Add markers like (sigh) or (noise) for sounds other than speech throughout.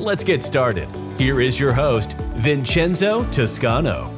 Let's get started. Here is your host, Vincenzo Toscano.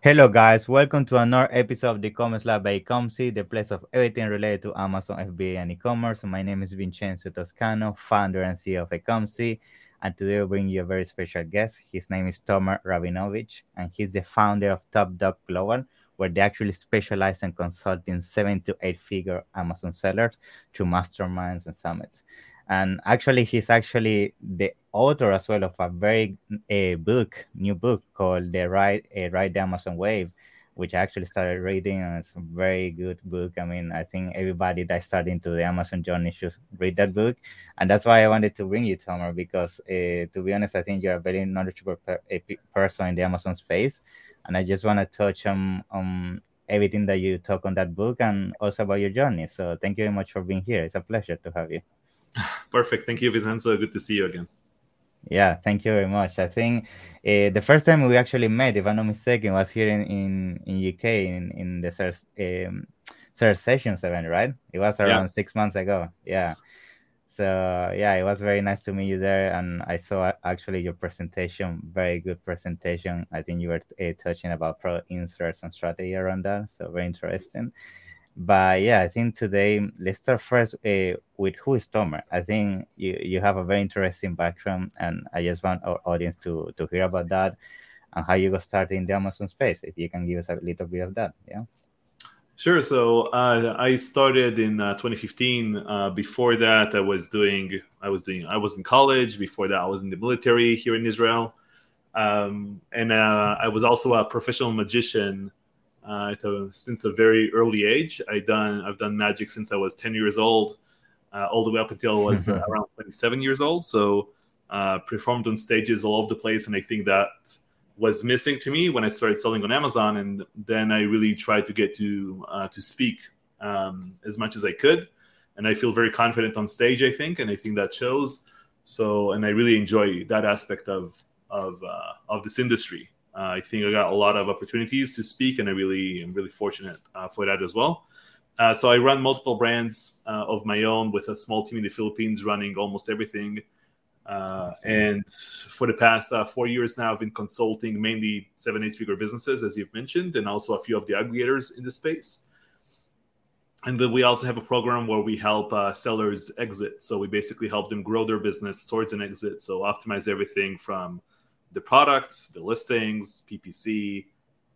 Hello, guys. Welcome to another episode of the e-commerce lab by Ecomcy, the place of everything related to Amazon FBA and e-commerce. My name is Vincenzo Toscano, founder and CEO of Ecomcy, and today we bring you a very special guest. His name is Tomer Rabinovich, and he's the founder of Top Dog Global, where they actually specialize in consulting seven to eight figure Amazon sellers through masterminds and summits. And actually he's actually the author as well of a very a book new book called the ride a ride the amazon wave which i actually started reading and it's a very good book. I mean i think everybody that's starting to the amazon journey should read that book. And that's why i wanted to bring you tomer because uh, to be honest i think you're a very knowledgeable per- a person in the amazon space and i just want to touch on um, everything that you talk on that book and also about your journey so thank you very much for being here it's a pleasure to have you (laughs) Perfect. Thank you, Vincenzo. Good to see you again. Yeah, thank you very much. I think uh, the first time we actually met, if I'm not mistaken, was here in in, in UK in in the Search um, Sessions event, right? It was around yeah. six months ago. Yeah. So yeah, it was very nice to meet you there, and I saw actually your presentation, very good presentation. I think you were uh, touching about pro inserts and strategy around that, so very interesting. But yeah, I think today let's start first uh, with who is Tomer. I think you, you have a very interesting background, and I just want our audience to to hear about that and how you got started in the Amazon space. If you can give us a little bit of that, yeah. Sure. So uh, I started in uh, 2015. Uh, before that, I was doing I was doing I was in college. Before that, I was in the military here in Israel, um, and uh, I was also a professional magician uh, since a very early age. I done I've done magic since I was 10 years old, uh, all the way up until I was uh, (laughs) around 27 years old. So uh, performed on stages all over the place, and I think that was missing to me when I started selling on Amazon. And then I really tried to get to uh, to speak um, as much as I could, and I feel very confident on stage. I think, and I think that shows. So, and I really enjoy that aspect of of uh, of this industry. Uh, I think I got a lot of opportunities to speak, and I really am really fortunate uh, for that as well. Uh, so I run multiple brands uh, of my own with a small team in the Philippines, running almost everything. Uh, and for the past uh, four years now, I've been consulting mainly seven, eight figure businesses, as you've mentioned, and also a few of the aggregators in the space. And then we also have a program where we help sellers exit. So we basically help them grow their business towards an exit. So optimize everything from the products, the listings, PPC,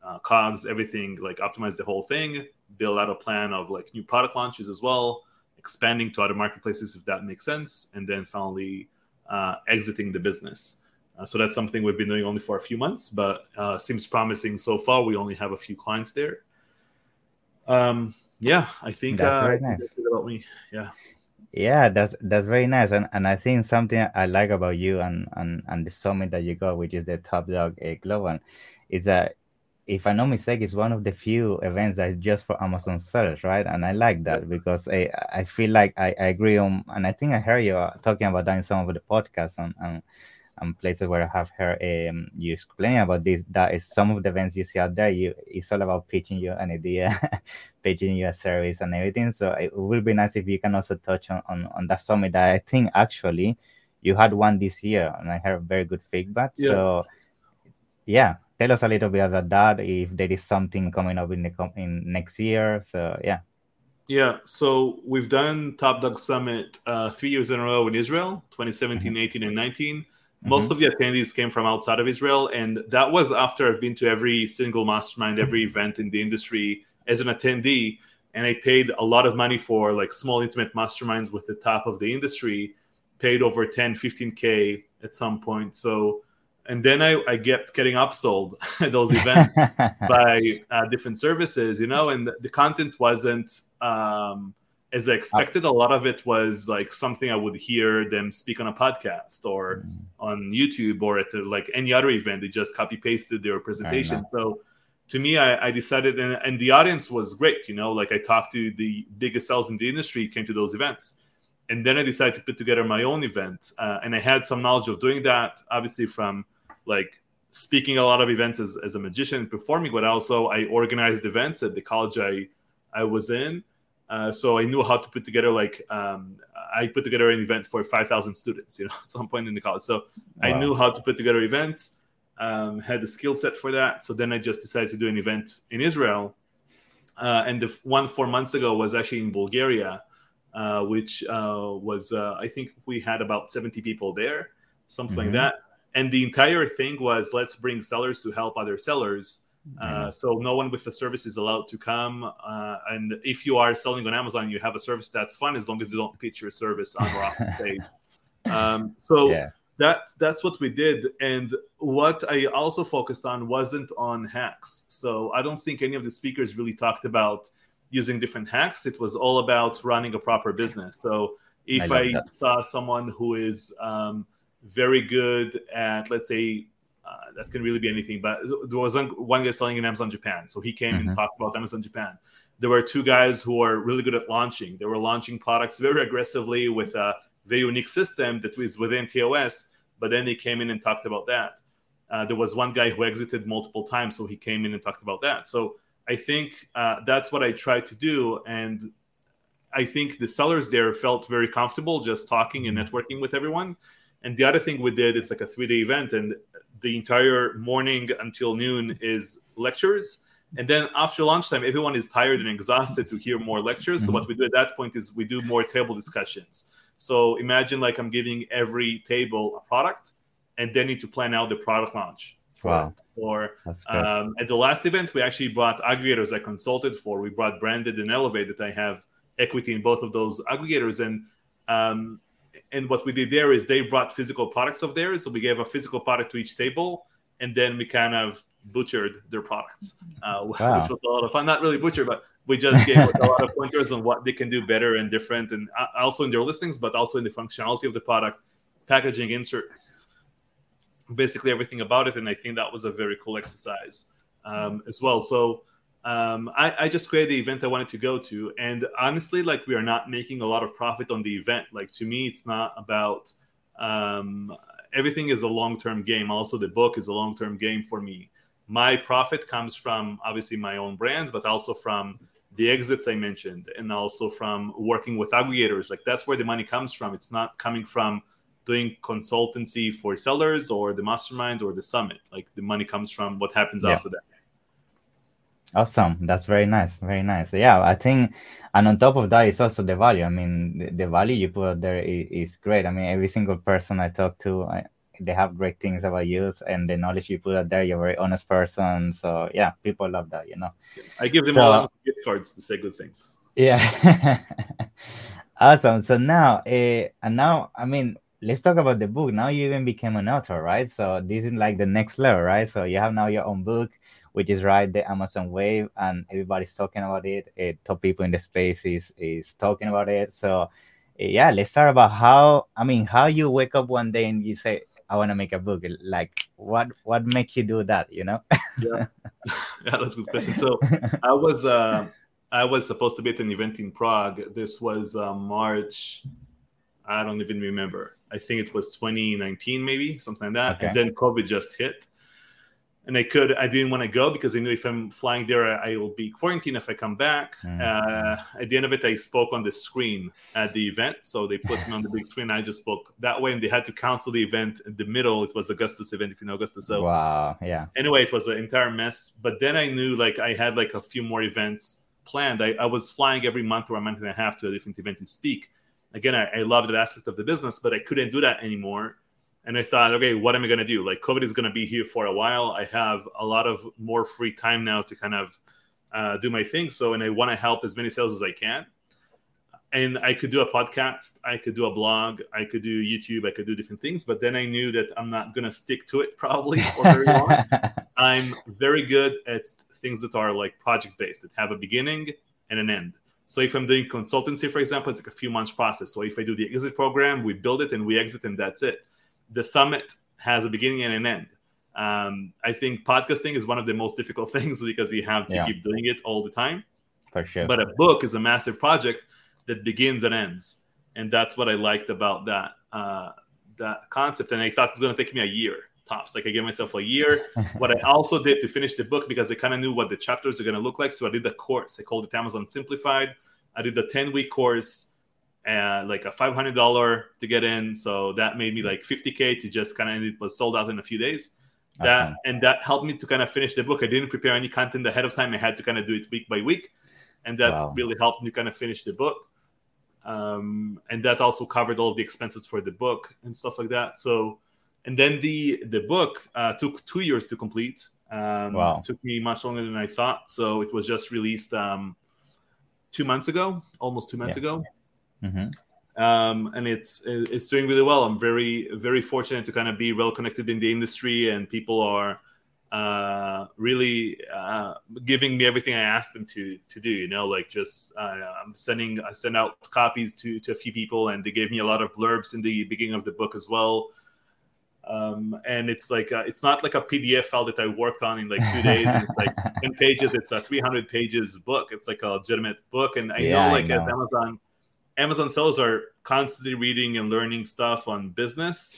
uh, COGS, everything, like optimize the whole thing, build out a plan of like new product launches as well, expanding to other marketplaces if that makes sense, and then finally uh, exiting the business. Uh, so that's something we've been doing only for a few months, but uh, seems promising so far. We only have a few clients there. Um, yeah, I think that's uh, very nice. that's about me. Yeah. Yeah, that's that's very nice, and and I think something I like about you and and and the summit that you got, which is the Top Dog uh, Global, is that if I'm not mistaken, it's one of the few events that is just for Amazon sellers, right? And I like that because I I feel like I, I agree on, and I think I heard you uh, talking about that in some of the podcasts and and, and places where I have heard um, you explaining about this. That is some of the events you see out there. You it's all about pitching you an idea, (laughs) pitching you a service and everything. So it would be nice if you can also touch on, on, on that summit that I think actually you had one this year and I heard very good feedback. Yeah. So yeah, tell us a little bit about that. If there is something coming up in the in next year. So yeah. Yeah, so we've done Top Dog Summit uh, three years in a row in Israel, 2017, mm-hmm. 18, and 19. Most mm-hmm. of the attendees came from outside of Israel, and that was after I've been to every single mastermind, every event in the industry as an attendee and I paid a lot of money for like small intimate masterminds with the top of the industry, paid over 10, 15K at some point. So, and then I, I get getting upsold (laughs) at those events (laughs) by uh, different services, you know, and the, the content wasn't, um, as I expected, a lot of it was like something I would hear them speak on a podcast or mm. on YouTube or at like any other event. They just copy pasted their presentation. So to me, I, I decided, and, and, the audience was great. You know, like I talked to the biggest sales in the industry, came to those events, and then I decided to put together my own event. Uh, and I had some knowledge of doing that, obviously from like speaking a lot of events as, as a magician performing, but also I organized events at the college I I was in uh, so I knew how to put together like um, I put together an event for five thousand students, you know, (laughs) at some point in the college. So wow. I knew how to put together events, um, had the skill set for that. So then I just decided to do an event in Israel, uh, and the one four months ago was actually in Bulgaria, uh, which uh, was uh, I think we had about seventy people there, something mm-hmm. like that. And the entire thing was let's bring sellers to help other sellers uh, so no one with the service is allowed to come. Uh, and if you are selling on Amazon, you have a service that's fine as long as you don't pitch your service on or off the (laughs) page. Um, so yeah. that's that's what we did. And what I also focused on wasn't on hacks. So I don't think any of the speakers really talked about using different hacks. It was all about running a proper business. So if I, I saw someone who is um, very good at, let's say, uh, that can really be anything. But there was one guy selling in Amazon Japan, so he came mm-hmm. and talked about Amazon Japan. There were two guys who are really good at launching. They were launching products very aggressively with a very unique system that was within TOS. But then they came in and talked about that. Uh, there was one guy who exited multiple times, so he came in and talked about that. So I think uh, that's what I tried to do, and I think the sellers there felt very comfortable just talking and mm-hmm. networking with everyone. And the other thing we did, it's like a three day event, and the entire morning until noon is lectures. And then after lunchtime, everyone is tired and exhausted to hear more lectures. So what we do at that point is we do more table discussions. So imagine like I'm giving every table a product, and they need to plan out the product launch. For wow. It. Or um, at the last event, we actually brought aggregators I consulted for. We brought Branded and Elevate that I have equity in both of those aggregators, and um, and what we did there is they brought physical products of theirs. So we gave a physical product to each table, and then we kind of butchered their products, uh, (laughs) wow. which was a lot of fun. Not really butchered, but we just gave a lot of pointers on what they can do better and different, and uh, also in their listings, but also in the functionality of the product, packaging, inserts, basically everything about it. And I think that was a very cool exercise um, as well. So um, I, I, just created the event I wanted to go to, and honestly, like we are not making a lot of profit on the event. Like to me, it's not about um, everything is a long term game. Also, the book is a long term game for me. My profit comes from obviously my own brands, but also from the exits I mentioned, and also from working with aggregators. Like that's where the money comes from. It's not coming from doing consultancy for sellers or the masterminds or the summit. Like the money comes from what happens yeah. after that. Awesome. That's very nice. Very nice. Yeah, I think, and on top of that, it's also the value. I mean, the, the value you put out there is, is, great. I mean, every single person I talk to, I, they have great things about you and the knowledge you put out there. You're a very honest person. So yeah, people love that. You know. I give them so, all gift cards to say good things. Yeah. (laughs) awesome. So now, uh, and now, I mean, let's talk about the book. Now you even became an author, right? So this is like the next level, right? So you have now your own book which is ride the Amazon wave, and everybody's talking about it. Uh, top people in the space is is talking about it. So uh, yeah, let's start about how I mean how you wake up one day and you say I want to make a book. Like what what makes you do that? You know? yeah, (laughs) yeah, that's a good question. So I was uh, I was supposed to be at an event in Prague. This was uh, March. I don't even remember. I think it was 2019, maybe something like that. Okay. And then COVID just hit and I could I didn't want to go because I knew if I'm flying there I will be quarantined if I come back. Mm. Uh, at the end of it, I spoke on the screen at the event, so they put me on the big (laughs) screen. I just spoke that way, and they had to cancel the event in the middle. It was Augustus event, if you know Augustus. So wow, yeah. Anyway, it was an entire mess. But then I knew like I had like a few more events planned. I, I was flying every month or a month and a half to a different event to speak. Again, I, I love that aspect of the business, but I couldn't do that anymore and I thought, okay, what am I going to do? Like, COVID is going to be here for a while. I have a lot of more free time now to kind of uh, do my thing. So, and I want to help as many sales as I can. And I could do a podcast, I could do a blog, I could do YouTube, I could do different things. But then I knew that I'm not going to stick to it (laughs) probably for very long. (laughs) I'm very good at things that are like project based, that have a beginning and an end. So if I'm doing consultancy, for example, it's like a few months process. So if I do the exit program, we build it and we exit, and that's it. The summit has a beginning and an end. Um, I think podcasting is one of the most difficult (laughs) things because you have to Yeah. keep doing it all the time. For sure. But a book is a massive project that begins and ends, and that's what I liked about that uh, that concept. And I thought it was going to take me a year tops. Like I gave myself a year. (laughs) what I also did to finish the book because I kind of knew what the chapters are going to look like, so I did the course. I called it Amazon Simplified. I did the ten week course, uh, like a five hundred dollar to get in. So that made me like fifty k to just kind of. It was sold out in a few days that Awesome. and that helped me to kind of finish the book. I didn't prepare any content ahead of time. I had to kind of do it week by week, and that Wow. really helped me kind of finish the book. Um, and that also covered all the expenses for the book and stuff like that. So, and then the the book uh, took two years to complete. Um, Wow. Took me much longer than I thought. So it was just released um, two months ago, almost two months Yeah. ago Mhm. um, and it's it's doing really well. I'm very very fortunate to kind of be well connected in the industry, and people are uh, really uh, giving me everything I asked them to to do. You know, like just uh, I'm sending I sent out copies to to a few people, and they gave me a lot of blurbs in the beginning of the book as well. Um, and it's like uh it's not like a PDF file that I worked on in like two days. and it's like (laughs) 10 pages. It's a 300 pages book. It's like a legitimate book. And I Yeah, know like as know. Amazon, Amazon sellers are constantly reading and learning stuff on business,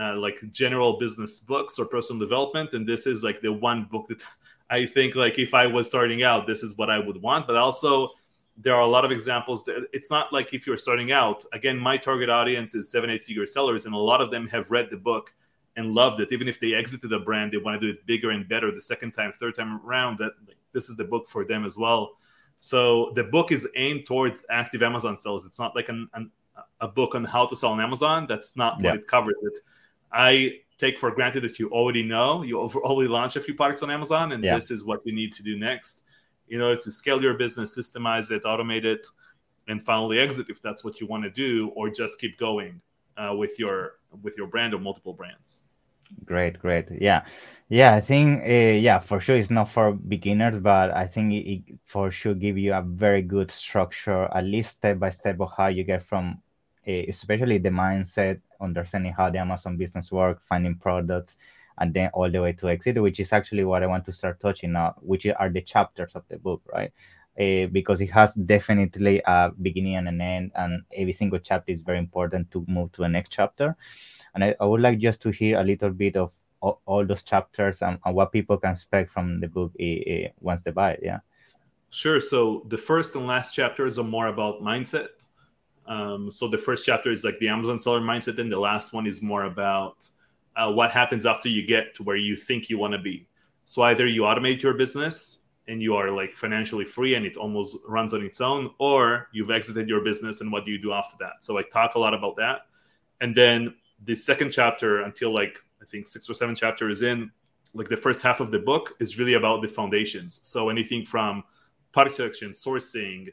uh, like general business books or personal development. And this is like the one book that I think like if I was starting out, this is what I would want. But also there are a lot of examples that it's not like if you're starting out, again, my target audience is seven, eight figure sellers, and a lot of them have read the book and loved it. Even if they exited a brand, they want to do it bigger and better the second time, third time around. That like, this is the book for them as well. So the book is aimed towards active Amazon sales. It's not like an, an, a book on how to sell on Amazon. That's not Yeah. what it covers. It. I take for granted that you already know you (laughs) already launched a few products on Amazon, and Yeah. this is what you need to do next in order to scale your business, systemize it, automate it, and finally exit if that's what you want to do, or just keep going uh, with your with your brand or multiple brands. Great, great. Yeah, yeah. I think, uh, yeah, for sure, it's not for beginners, but I think it, it for sure give you a very good structure, at least step by step of how you get from, uh, especially the mindset, understanding how the Amazon business work, finding products, and then all the way to exit, which is actually what I want to start touching now, which are the chapters of the book, right? Uh, because it has definitely a beginning and an end, and every single chapter is very important to move to the next chapter and I, I would like just to hear a little bit of all, all those chapters and, and what people can expect from the book uh, once they buy it. Yeah. Sure. So the first and last chapters are more about mindset. Um, so the first chapter is like the Amazon seller mindset, and the last one is more about uh, what happens after you get to where you think you want to be. So either you automate your business and you are like financially free and it almost runs on its own, or you've exited your business and what do you do after that? So I talk a lot about that. And then the second chapter until like I think six or seven chapters in, like the first half of the book is really about the foundations. So anything from product selection, sourcing,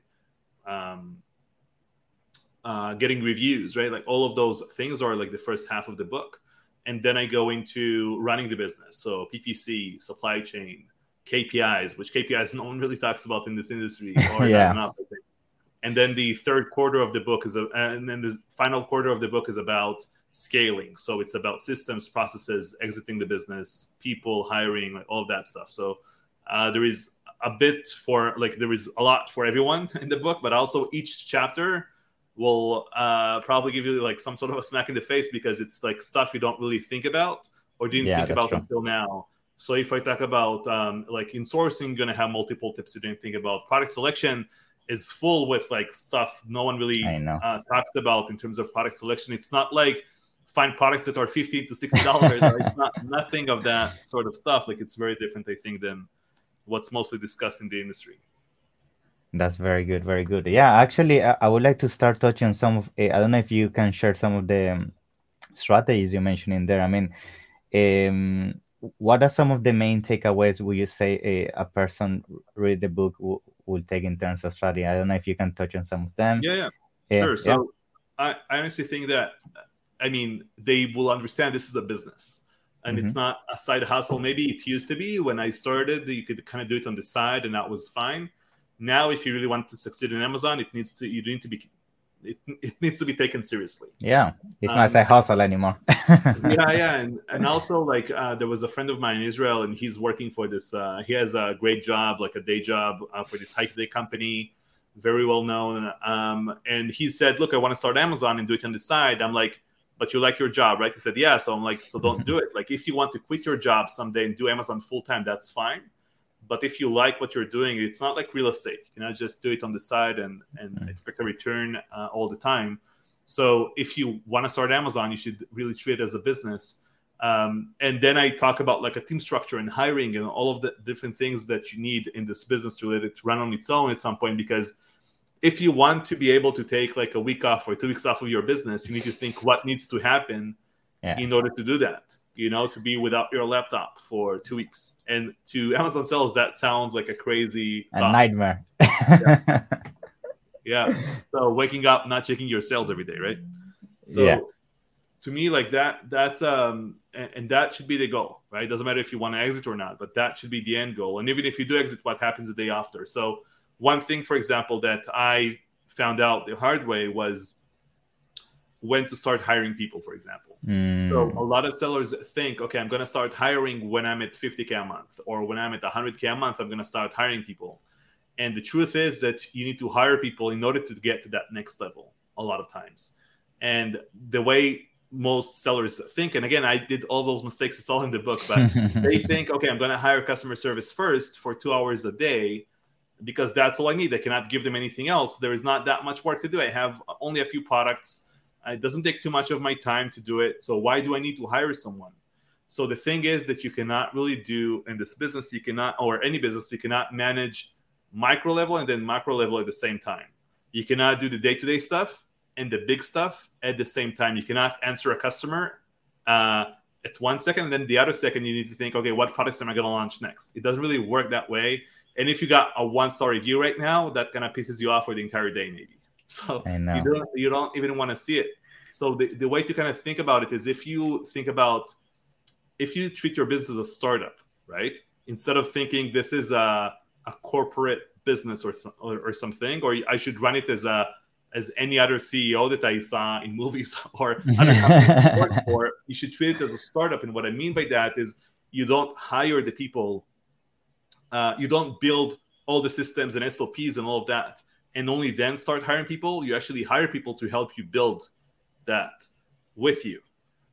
um, uh, getting reviews, right? Like all of those things are like the first half of the book. And then I go into running the business. So PPC, supply chain, KPIs, which KPIs no one really talks about in this industry. (laughs) Or Yeah. not enough, I think. And then the third quarter of the book is, a, and then the final quarter of the book is about scaling. So it's about systems, processes, exiting the business, people, hiring, like all of that stuff. So uh, there is a bit for like there is a lot for everyone (laughs) in the book, but also each chapter will uh, probably give you like some sort of a smack in the face because it's like stuff you don't really think about or didn't Yeah, think about true. until now. So if I talk about um, like in sourcing, you're gonna have multiple tips you didn't think about. Product selection is full with like stuff no one really uh, talks about in terms of product selection. It's not like find products that are fifteen to sixty dollars. it's not nothing of that sort of stuff. Like it's very different, I think, than what's mostly discussed in the industry. That's very good. Very good. Yeah. Actually, I, I would like to start touching on some of, uh, I don't know if you can share some of the um, strategies you mentioned in there. I mean, um, what are some of the main takeaways would you say a, a person read the book w- will take in terms of strategy? I don't know if you can touch on some of them. Yeah, yeah. Eh, Sure. yeah. So I, I honestly think that I mean they will understand this is a business and Mm-hmm. it's not a side hustle. Maybe it used to be when I started, you could kind of do it on the side and that was fine. Now, if you really want to succeed in Amazon, it needs to you need to be it, it needs to be taken seriously. Yeah, it's not um, a hustle anymore. (laughs) yeah, yeah, and and also like uh, there was a friend of mine in Israel, and he's working for this. Uh, he has a great job, like a day job uh, for this high tech company, very well known. Um, and he said, "Look, I want to start Amazon and do it on the side." I'm like, "But you like your job, right?" He said, "Yeah." So I'm like, "So don't do it. Like, if you want to quit your job someday and do Amazon full time, that's fine." but if you like what you're doing it's not like real estate you cannot just do it on the side and and expect a return uh, all the time so if you want to start amazon you should really treat it as a business um, and then i talk about like a team structure and hiring and all of the different things that you need in this business related to let it run on its own at some point because if you want to be able to take like a week off or two weeks off of your business you need to think what needs to happen yeah. in order to do that you know, to be without your laptop for two weeks. And to Amazon sales, that sounds like a crazy a nightmare. yeah. (laughs) yeah. So waking up, not checking your sales every day, right? So yeah. to me, like that, that's um and, and that should be the goal, right? Doesn't matter if you want to exit or not, but that should be the end goal. And even if you do exit, what happens the day after? So one thing, for example, that I found out the hard way was when to start hiring people, for example. Mm. So a lot of sellers think, okay, I'm going to start hiring when I'm at 50K a month, or when I'm at 100K a month, I'm going to start hiring people. And the truth is that you need to hire people in order to get to that next level a lot of times. And the way most sellers think, and again, I did all those mistakes, it's all in the book, but (laughs) they think, okay, I'm going to hire customer service first for two hours a day because that's all I need. I cannot give them anything else. There is not that much work to do. I have only a few products it doesn't take too much of my time to do it. So why do I need to hire someone? So the thing is that you cannot really do in this business, you cannot, or any business, you cannot manage micro level and then macro level at the same time. You cannot do the day to day stuff and the big stuff at the same time. You cannot answer a customer uh, at one second, and then the other second, you need to think, okay, what products am I going to launch next? It doesn't really work that way. And if you got a one star review right now, that kind of pisses you off for the entire day, maybe. (laughs) So you don't you don't even want to see it. So the, the way to kind of think about it is if you think about if you treat your business as a startup, right? Instead of thinking this is a, a corporate business or, or, or something, or I should run it as a as any other CEO that I saw in (laughs) movies or other companies (laughs) for, you should treat it as a startup. And what I mean by that is you don't hire the people, uh, you don't build all the systems and SOPs and all of that and only then start hiring people. You actually hire people to help you build that with you.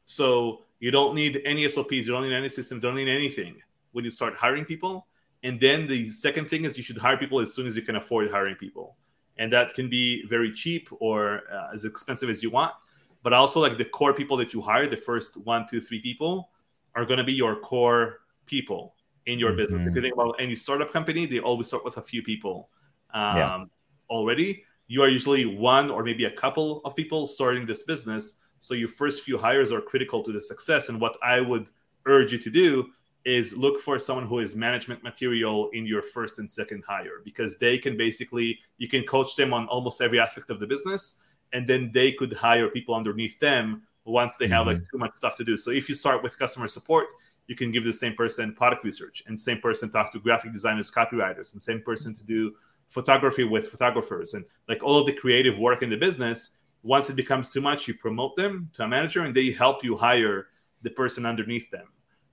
So you don't need any SOPs, you don't need any systems, you don't need anything when you start hiring people. And then the second thing is you should hire people as soon as you can afford hiring people. And that can be very cheap or uh, as expensive as you want. But also, like the core people that you hire, the first one, two, three people are going to be your core people in your mm-hmm. business. If you mm-hmm. think about any startup company, they always start with a few people. Um, yeah already, you are usually one or maybe a couple of people starting this business. So your first few hires are critical to the success. And what I would urge you to do is look for someone who is management material in your first and second hire because they can basically you can coach them on almost every aspect of the business and then they could hire people underneath them once they have mm-hmm. like too much stuff to do so if you start with customer support you can give the same person product research and same person talk to graphic designers copywriters and same person to do photography with photographers. And like all of the creative work in the business once it becomes too much you promote them to a manager and they help you hire the person underneath them.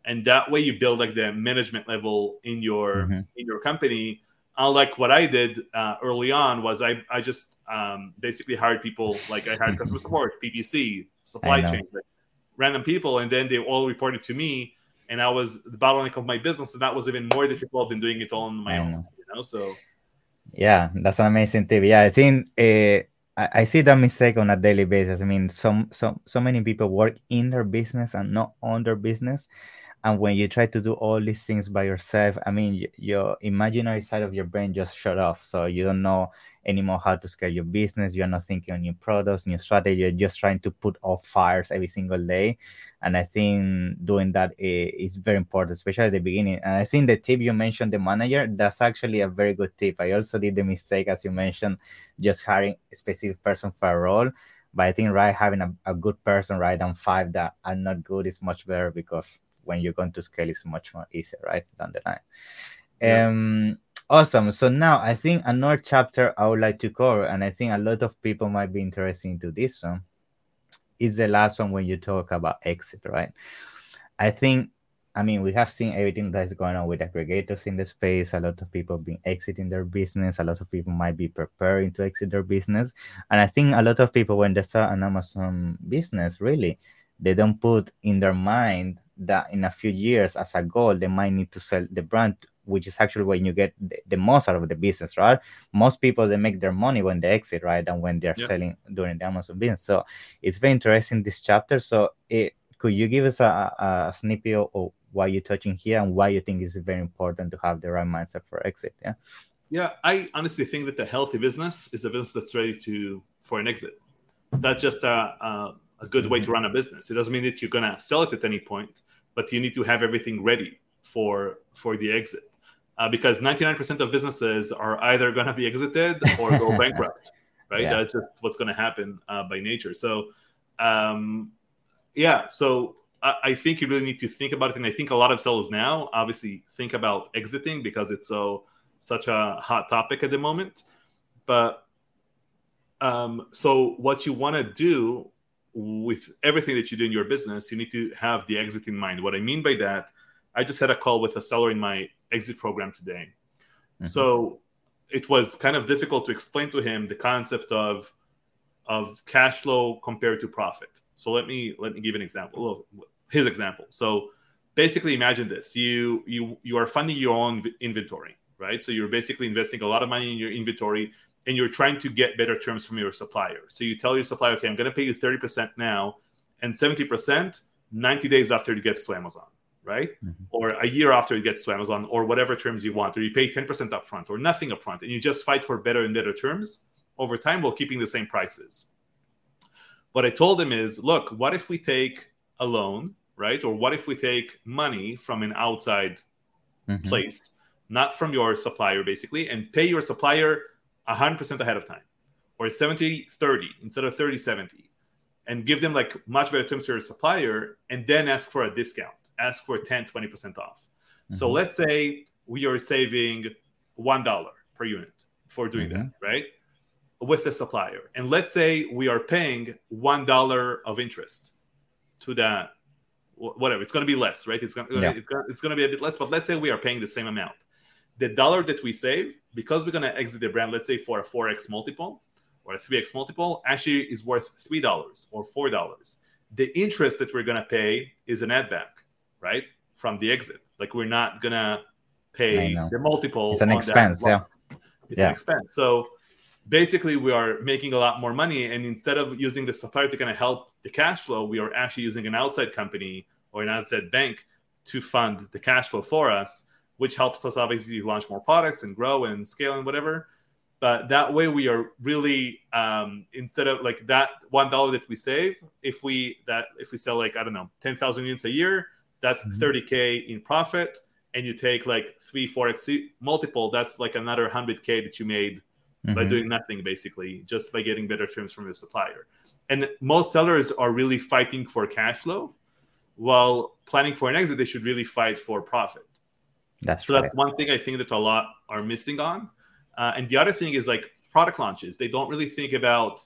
And that way you build like the management level in your mm-hmm. in your company. Unlike what i did uh, early on was i i just um, basically hired people like i hired customer support ppc supply chain like, random people. And then they all reported to me and i was the bottleneck of my business and that was even more difficult than doing it all on my own you know so yeah, that's an amazing tip. Yeah, I think uh, I, I, see that mistake on a daily basis. I mean, some so so many people work in their business and not on their business. And when you try to do all these things by yourself, I mean, your imaginary side of your brain just shut off. So you don't know anymore how to scale your business. You're not thinking on new products, new strategy. You're just trying to put off fires every single day. And I think doing that is very important, especially at the beginning. And I think the tip you mentioned, the manager, that's actually a very good tip. I also did the mistake, as you mentioned, just hiring a specific person for a role. But I think right having a, a good person right and five that are not good is much better because when you're going to scale, it's much more easier, right, down the line. Yeah. Um, Awesome. So now I think another chapter I would like to cover, and I think a lot of people might be interested into this one, is the last one when you talk about exit, right? I think I mean, we have seen everything that's going on with aggregators in the space. A lot of people have been exiting their business. A lot of people might be preparing to exit their business. And I think a lot of people, when they start an Amazon business, really, they don't put in their mind that in a few years, as a goal, they might need to sell the brand, which is actually when you get the, the most out of the business, right? Most people they make their money when they exit, right, and when they're selling during the Amazon business. So it's very interesting this chapter. So it, could you give us a, a snippet of why you're touching here and why you think it's very important to have the right mindset for exit yeah yeah i honestly think that a healthy business is a business that's ready to for an exit that's just a, a, a good way to run a business. It doesn't mean that you're going to sell it at any point but you need to have everything ready for for the exit. Uh, because 99% of businesses are either going to be exited or go (laughs) bankrupt right? Yeah. that's just what's going to happen uh, by nature. So um, yeah so I think you really need to think about it, and I think a lot of sellers now obviously think about exiting because it's so such a hot topic at the moment. But um, so what you want to do with everything that you do in your business, you need to have the exit in mind. What I mean by that, I just had a call with a seller in my exit program today. Mm-hmm. So it was kind of difficult to explain to him the concept of of cash flow compared to profit. So let me let me give an example. of His example. So basically, imagine this: you you you are funding your own inventory, right? So you're basically investing a lot of money in your inventory, and you're trying to get better terms from your supplier. So you tell your supplier, okay, I'm going to pay you thirty percent now, and seventy percent ninety days after it gets to Amazon, right? Mm-hmm. Or a year after it gets to Amazon, or whatever terms you want, or you pay ten percent upfront, or nothing upfront, and you just fight for better and better terms over time while keeping the same prices. What I told him is, look, what if we take a loan, right? Or what if we take money from an outside mm-hmm. place, not from your supplier, basically, and pay your supplier 100% ahead of time, or 70 30 instead of 30 70, and give them like much better terms to your supplier, and then ask for a discount, ask for 10 20% off. Mm-hmm. So let's say we are saving $1 per unit for doing mm-hmm. that, right? with the supplier. And let's say we are paying $1 of interest to that, whatever, it's going to be less, right? It's going, yeah. it's going to be a bit less, but let's say we are paying the same amount. The dollar that we save, because we're going to exit the brand, let's say for a 4x multiple or a 3x multiple, actually is worth $3 or $4. The interest that we're going to pay is an add back, right? From the exit. Like we're not going to pay the multiple. It's an expense. Yeah. It's yeah. an expense. So, basically we are making a lot more money and instead of using the supplier to kind of help the cash flow we are actually using an outside company or an outside bank to fund the cash flow for us which helps us obviously launch more products and grow and scale and whatever but that way we are really um, instead of like that one dollar that we save if we that if we sell like i don't know 10000 units a year that's mm-hmm. 30k in profit and you take like 3 4x multiple that's like another 100k that you made mm-hmm. by doing nothing basically just by getting better terms from your supplier and most sellers are really fighting for cash flow while planning for an exit they should really fight for profit that's so right. that's one thing i think that a lot are missing on uh, and the other thing is like product launches they don't really think about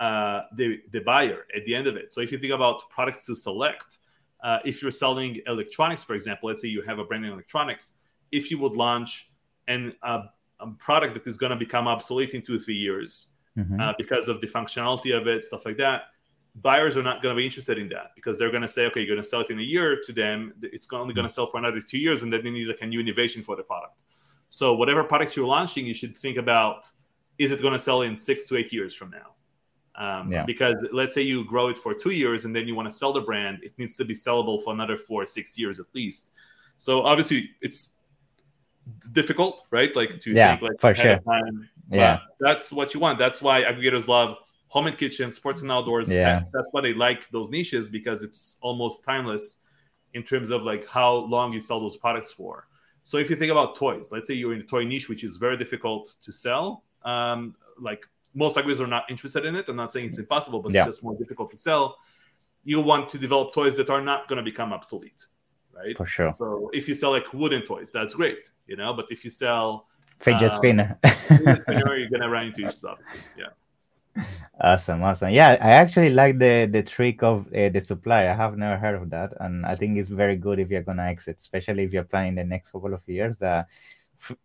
uh, the, the buyer at the end of it so if you think about products to select uh, if you're selling electronics for example let's say you have a brand in electronics if you would launch an uh, a product that is going to become obsolete in two three years mm-hmm. uh, because of the functionality of it stuff like that buyers are not going to be interested in that because they're going to say okay you're going to sell it in a year to them it's only going to sell for another two years and then they need like a new innovation for the product so whatever product you're launching you should think about is it going to sell in six to eight years from now um, yeah. because let's say you grow it for two years and then you want to sell the brand it needs to be sellable for another four or six years at least so obviously it's difficult, right? Like to yeah, think like for sure. yeah, that's what you want. That's why aggregators love home and kitchen, sports and outdoors. Yeah, that's, that's why they like those niches because it's almost timeless in terms of like how long you sell those products for. So if you think about toys, let's say you're in a toy niche which is very difficult to sell. Um, like most aggregators are not interested in it. I'm not saying it's impossible, but yeah. it's just more difficult to sell. You want to develop toys that are not going to become obsolete right? For sure. So if you sell like wooden toys, that's great, you know. But if you sell Fidget Um, spinner. spinner, (laughs) you're gonna run into stuff. Yeah. Awesome, awesome. Yeah, I actually like the the trick of uh, the supply. I have never heard of that, and I think it's very good if you're gonna exit, especially if you're planning the next couple of years. Uh,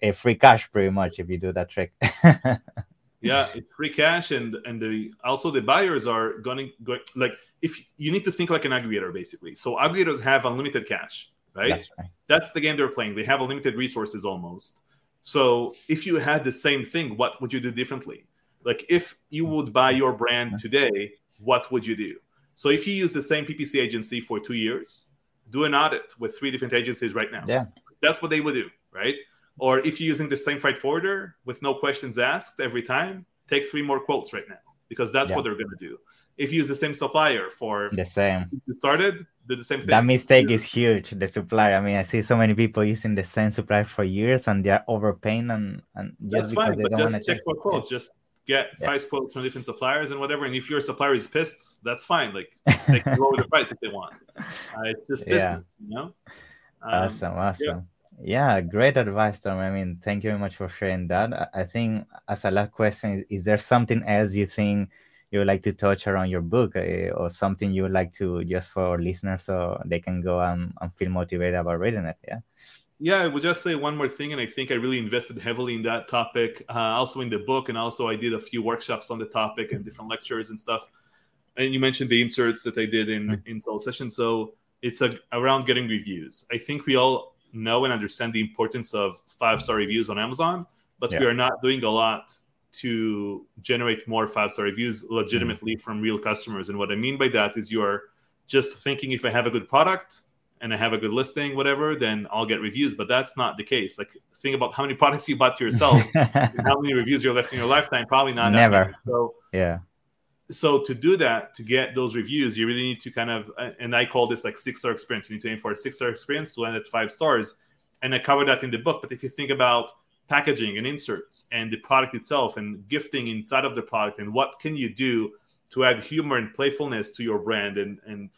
f- free cash, pretty much, if you do that trick. (laughs) yeah it's free cash and and the also the buyers are going going like if you need to think like an aggregator basically so aggregators have unlimited cash right That's right. that's the game they're playing they have unlimited resources almost so if you had the same thing what would you do differently like if you would buy your brand today what would you do so if you use the same ppc agency for two years do an audit with three different agencies right now Yeah. that's what they would do right or if you're using the same freight forwarder with no questions asked every time, take three more quotes right now because that's Yeah. what they're going to do. If you use the same supplier for The same. since you started, do the same thing. That mistake is huge. The supply. I mean, I see so many people using the same supplier for years, and they're overpaying, and and just that's because fine, they but don't just check for quotes. Just get Yeah. price quotes from different suppliers and whatever. And if your supplier is pissed, that's fine. Like (laughs) they can lower the price if they want. Uh, it's just Yeah. business, you know. Um, awesome, awesome. Yeah. great advice, Tom. I mean, thank you very much for sharing that. I- think as a last question, is there something else you think you would like to touch around your book, eh, or something you would like to just for listeners so they can go and, and feel motivated about reading it? Yeah. Yeah, I would just say one more thing, and I think I really invested heavily in that topic, uh, also in the book, and also I did a few workshops on the topic and different lectures and stuff. And you mentioned the inserts that I did in Mm. in Seller Session, so it's a, around getting reviews. I think we all know and understand the importance of five star reviews on Amazon, but we are not doing a lot to generate more five star reviews legitimately from real customers. And what I mean by that is you are just thinking if I have a good product and I have a good listing, whatever, then I'll get reviews. But that's not the case. Like think about how many (laughs) products you bought yourself and how many reviews you're left in your lifetime. Probably not Never. So yeah. so to do that to get those reviews you really need to kind of uh, and i call this like six star experience you need to aim for a six star experience to land at five stars and i cover that in the book but if you think about packaging and inserts and the product itself and gifting inside of the product and what can you do to add humor and playfulness to your brand and and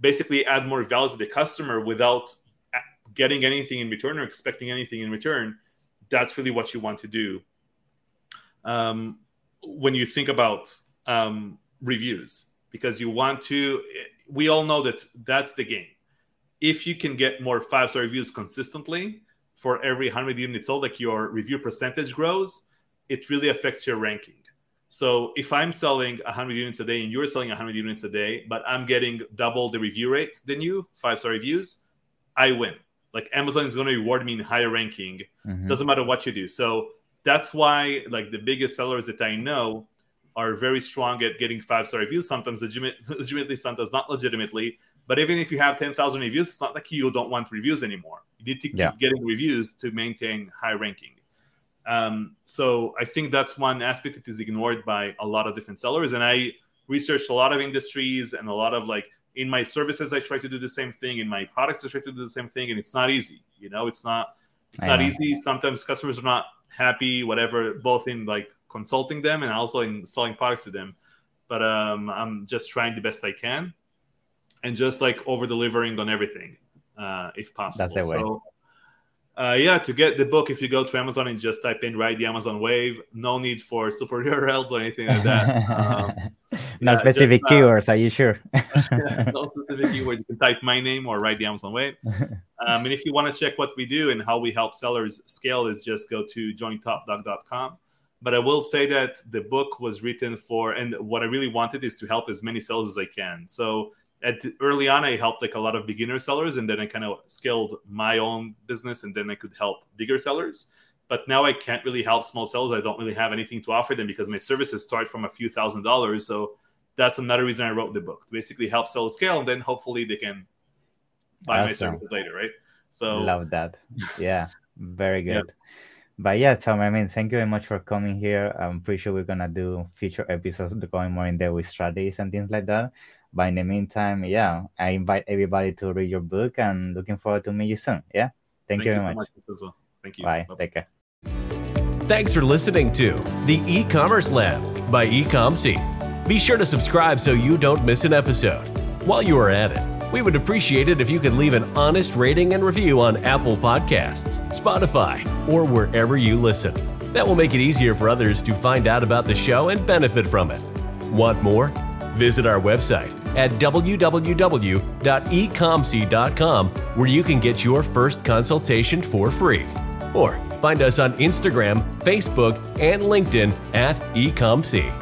basically add more value to the customer without getting anything in return or expecting anything in return that's really what you want to do. Um, when you think about um, reviews because you want to we all know that that's the game. If you can get more five star reviews consistently for every 100 units sold like your review percentage grows it really affects your ranking so if i'm selling 100 units a day and you're selling 100 units a day but i'm getting double the review rate than you five star reviews i win. Like amazon is going to reward me in higher ranking. Mhm. doesn't matter what you do. So that's why like the biggest sellers that i know are very strong at getting five star reviews sometimes legitimate, (laughs) legitimately sometimes not legitimately. But even if you have 10,000 reviews it's not like you don't want reviews anymore. You need to keep Yeah. getting reviews to maintain high ranking um, so i think that's one aspect that is ignored by a lot of different sellers. And i researched a lot of industries and a lot of like in my services i try to do the same thing. In my products i try to do the same thing. And it's not easy you know? It's not it's I not know. easy. Sometimes customers are not happy whatever both in like consulting them and also in selling products to them. But um, i'm just trying the best i can and just like over delivering on everything uh, if possible. That's the way. so uh, yeah to get the book if you go to amazon and just type in ride the amazon wave no need for super (laughs) urls or anything like that um, (laughs) no yeah, specific just, uh, keywords. Are you sure? (laughs) no specific keyword. You can type my name or Ride the Amazon Wave. Um, and if you want to check what we do and how we help sellers scale, is just go to jointopdog.com. But I will say that the book was written for, and what I really wanted is to help as many sellers as I can. So at the- early on, I helped like a lot of beginner sellers, and then I kind of scaled my own business, and then I could help bigger sellers. But now I can't really help small sellers. I don't really have anything to offer them because my services start from a few thousand dollars. So that's another reason I wrote the book to basically help sellers scale, and then hopefully they can buy my services later, right? So Love that. (laughs) Yeah, very Yeah. good. But yeah, Tom, I mean, thank you very much for coming here. I'm pretty sure we're gonna do future episodes going more in depth with strategies and things like that. But in the meantime, yeah, I invite everybody to read your book and looking forward to meet you soon. Yeah. Thank, you very so much. much. Thank you. Bye. Bye-bye. Take care. Thanks for listening to the e-commerce lab by Ecomcy. Be sure to subscribe so you don't miss an episode. While you are at it, We would appreciate it if you could leave an honest rating and review on Apple Podcasts, Spotify, or wherever you listen. That will make it easier for others to find out about the show and benefit from it. Want more? Visit our website at www.ecomcy.com where you can get your first consultation for free. Or find us on Instagram, Facebook, and LinkedIn at ecomcy.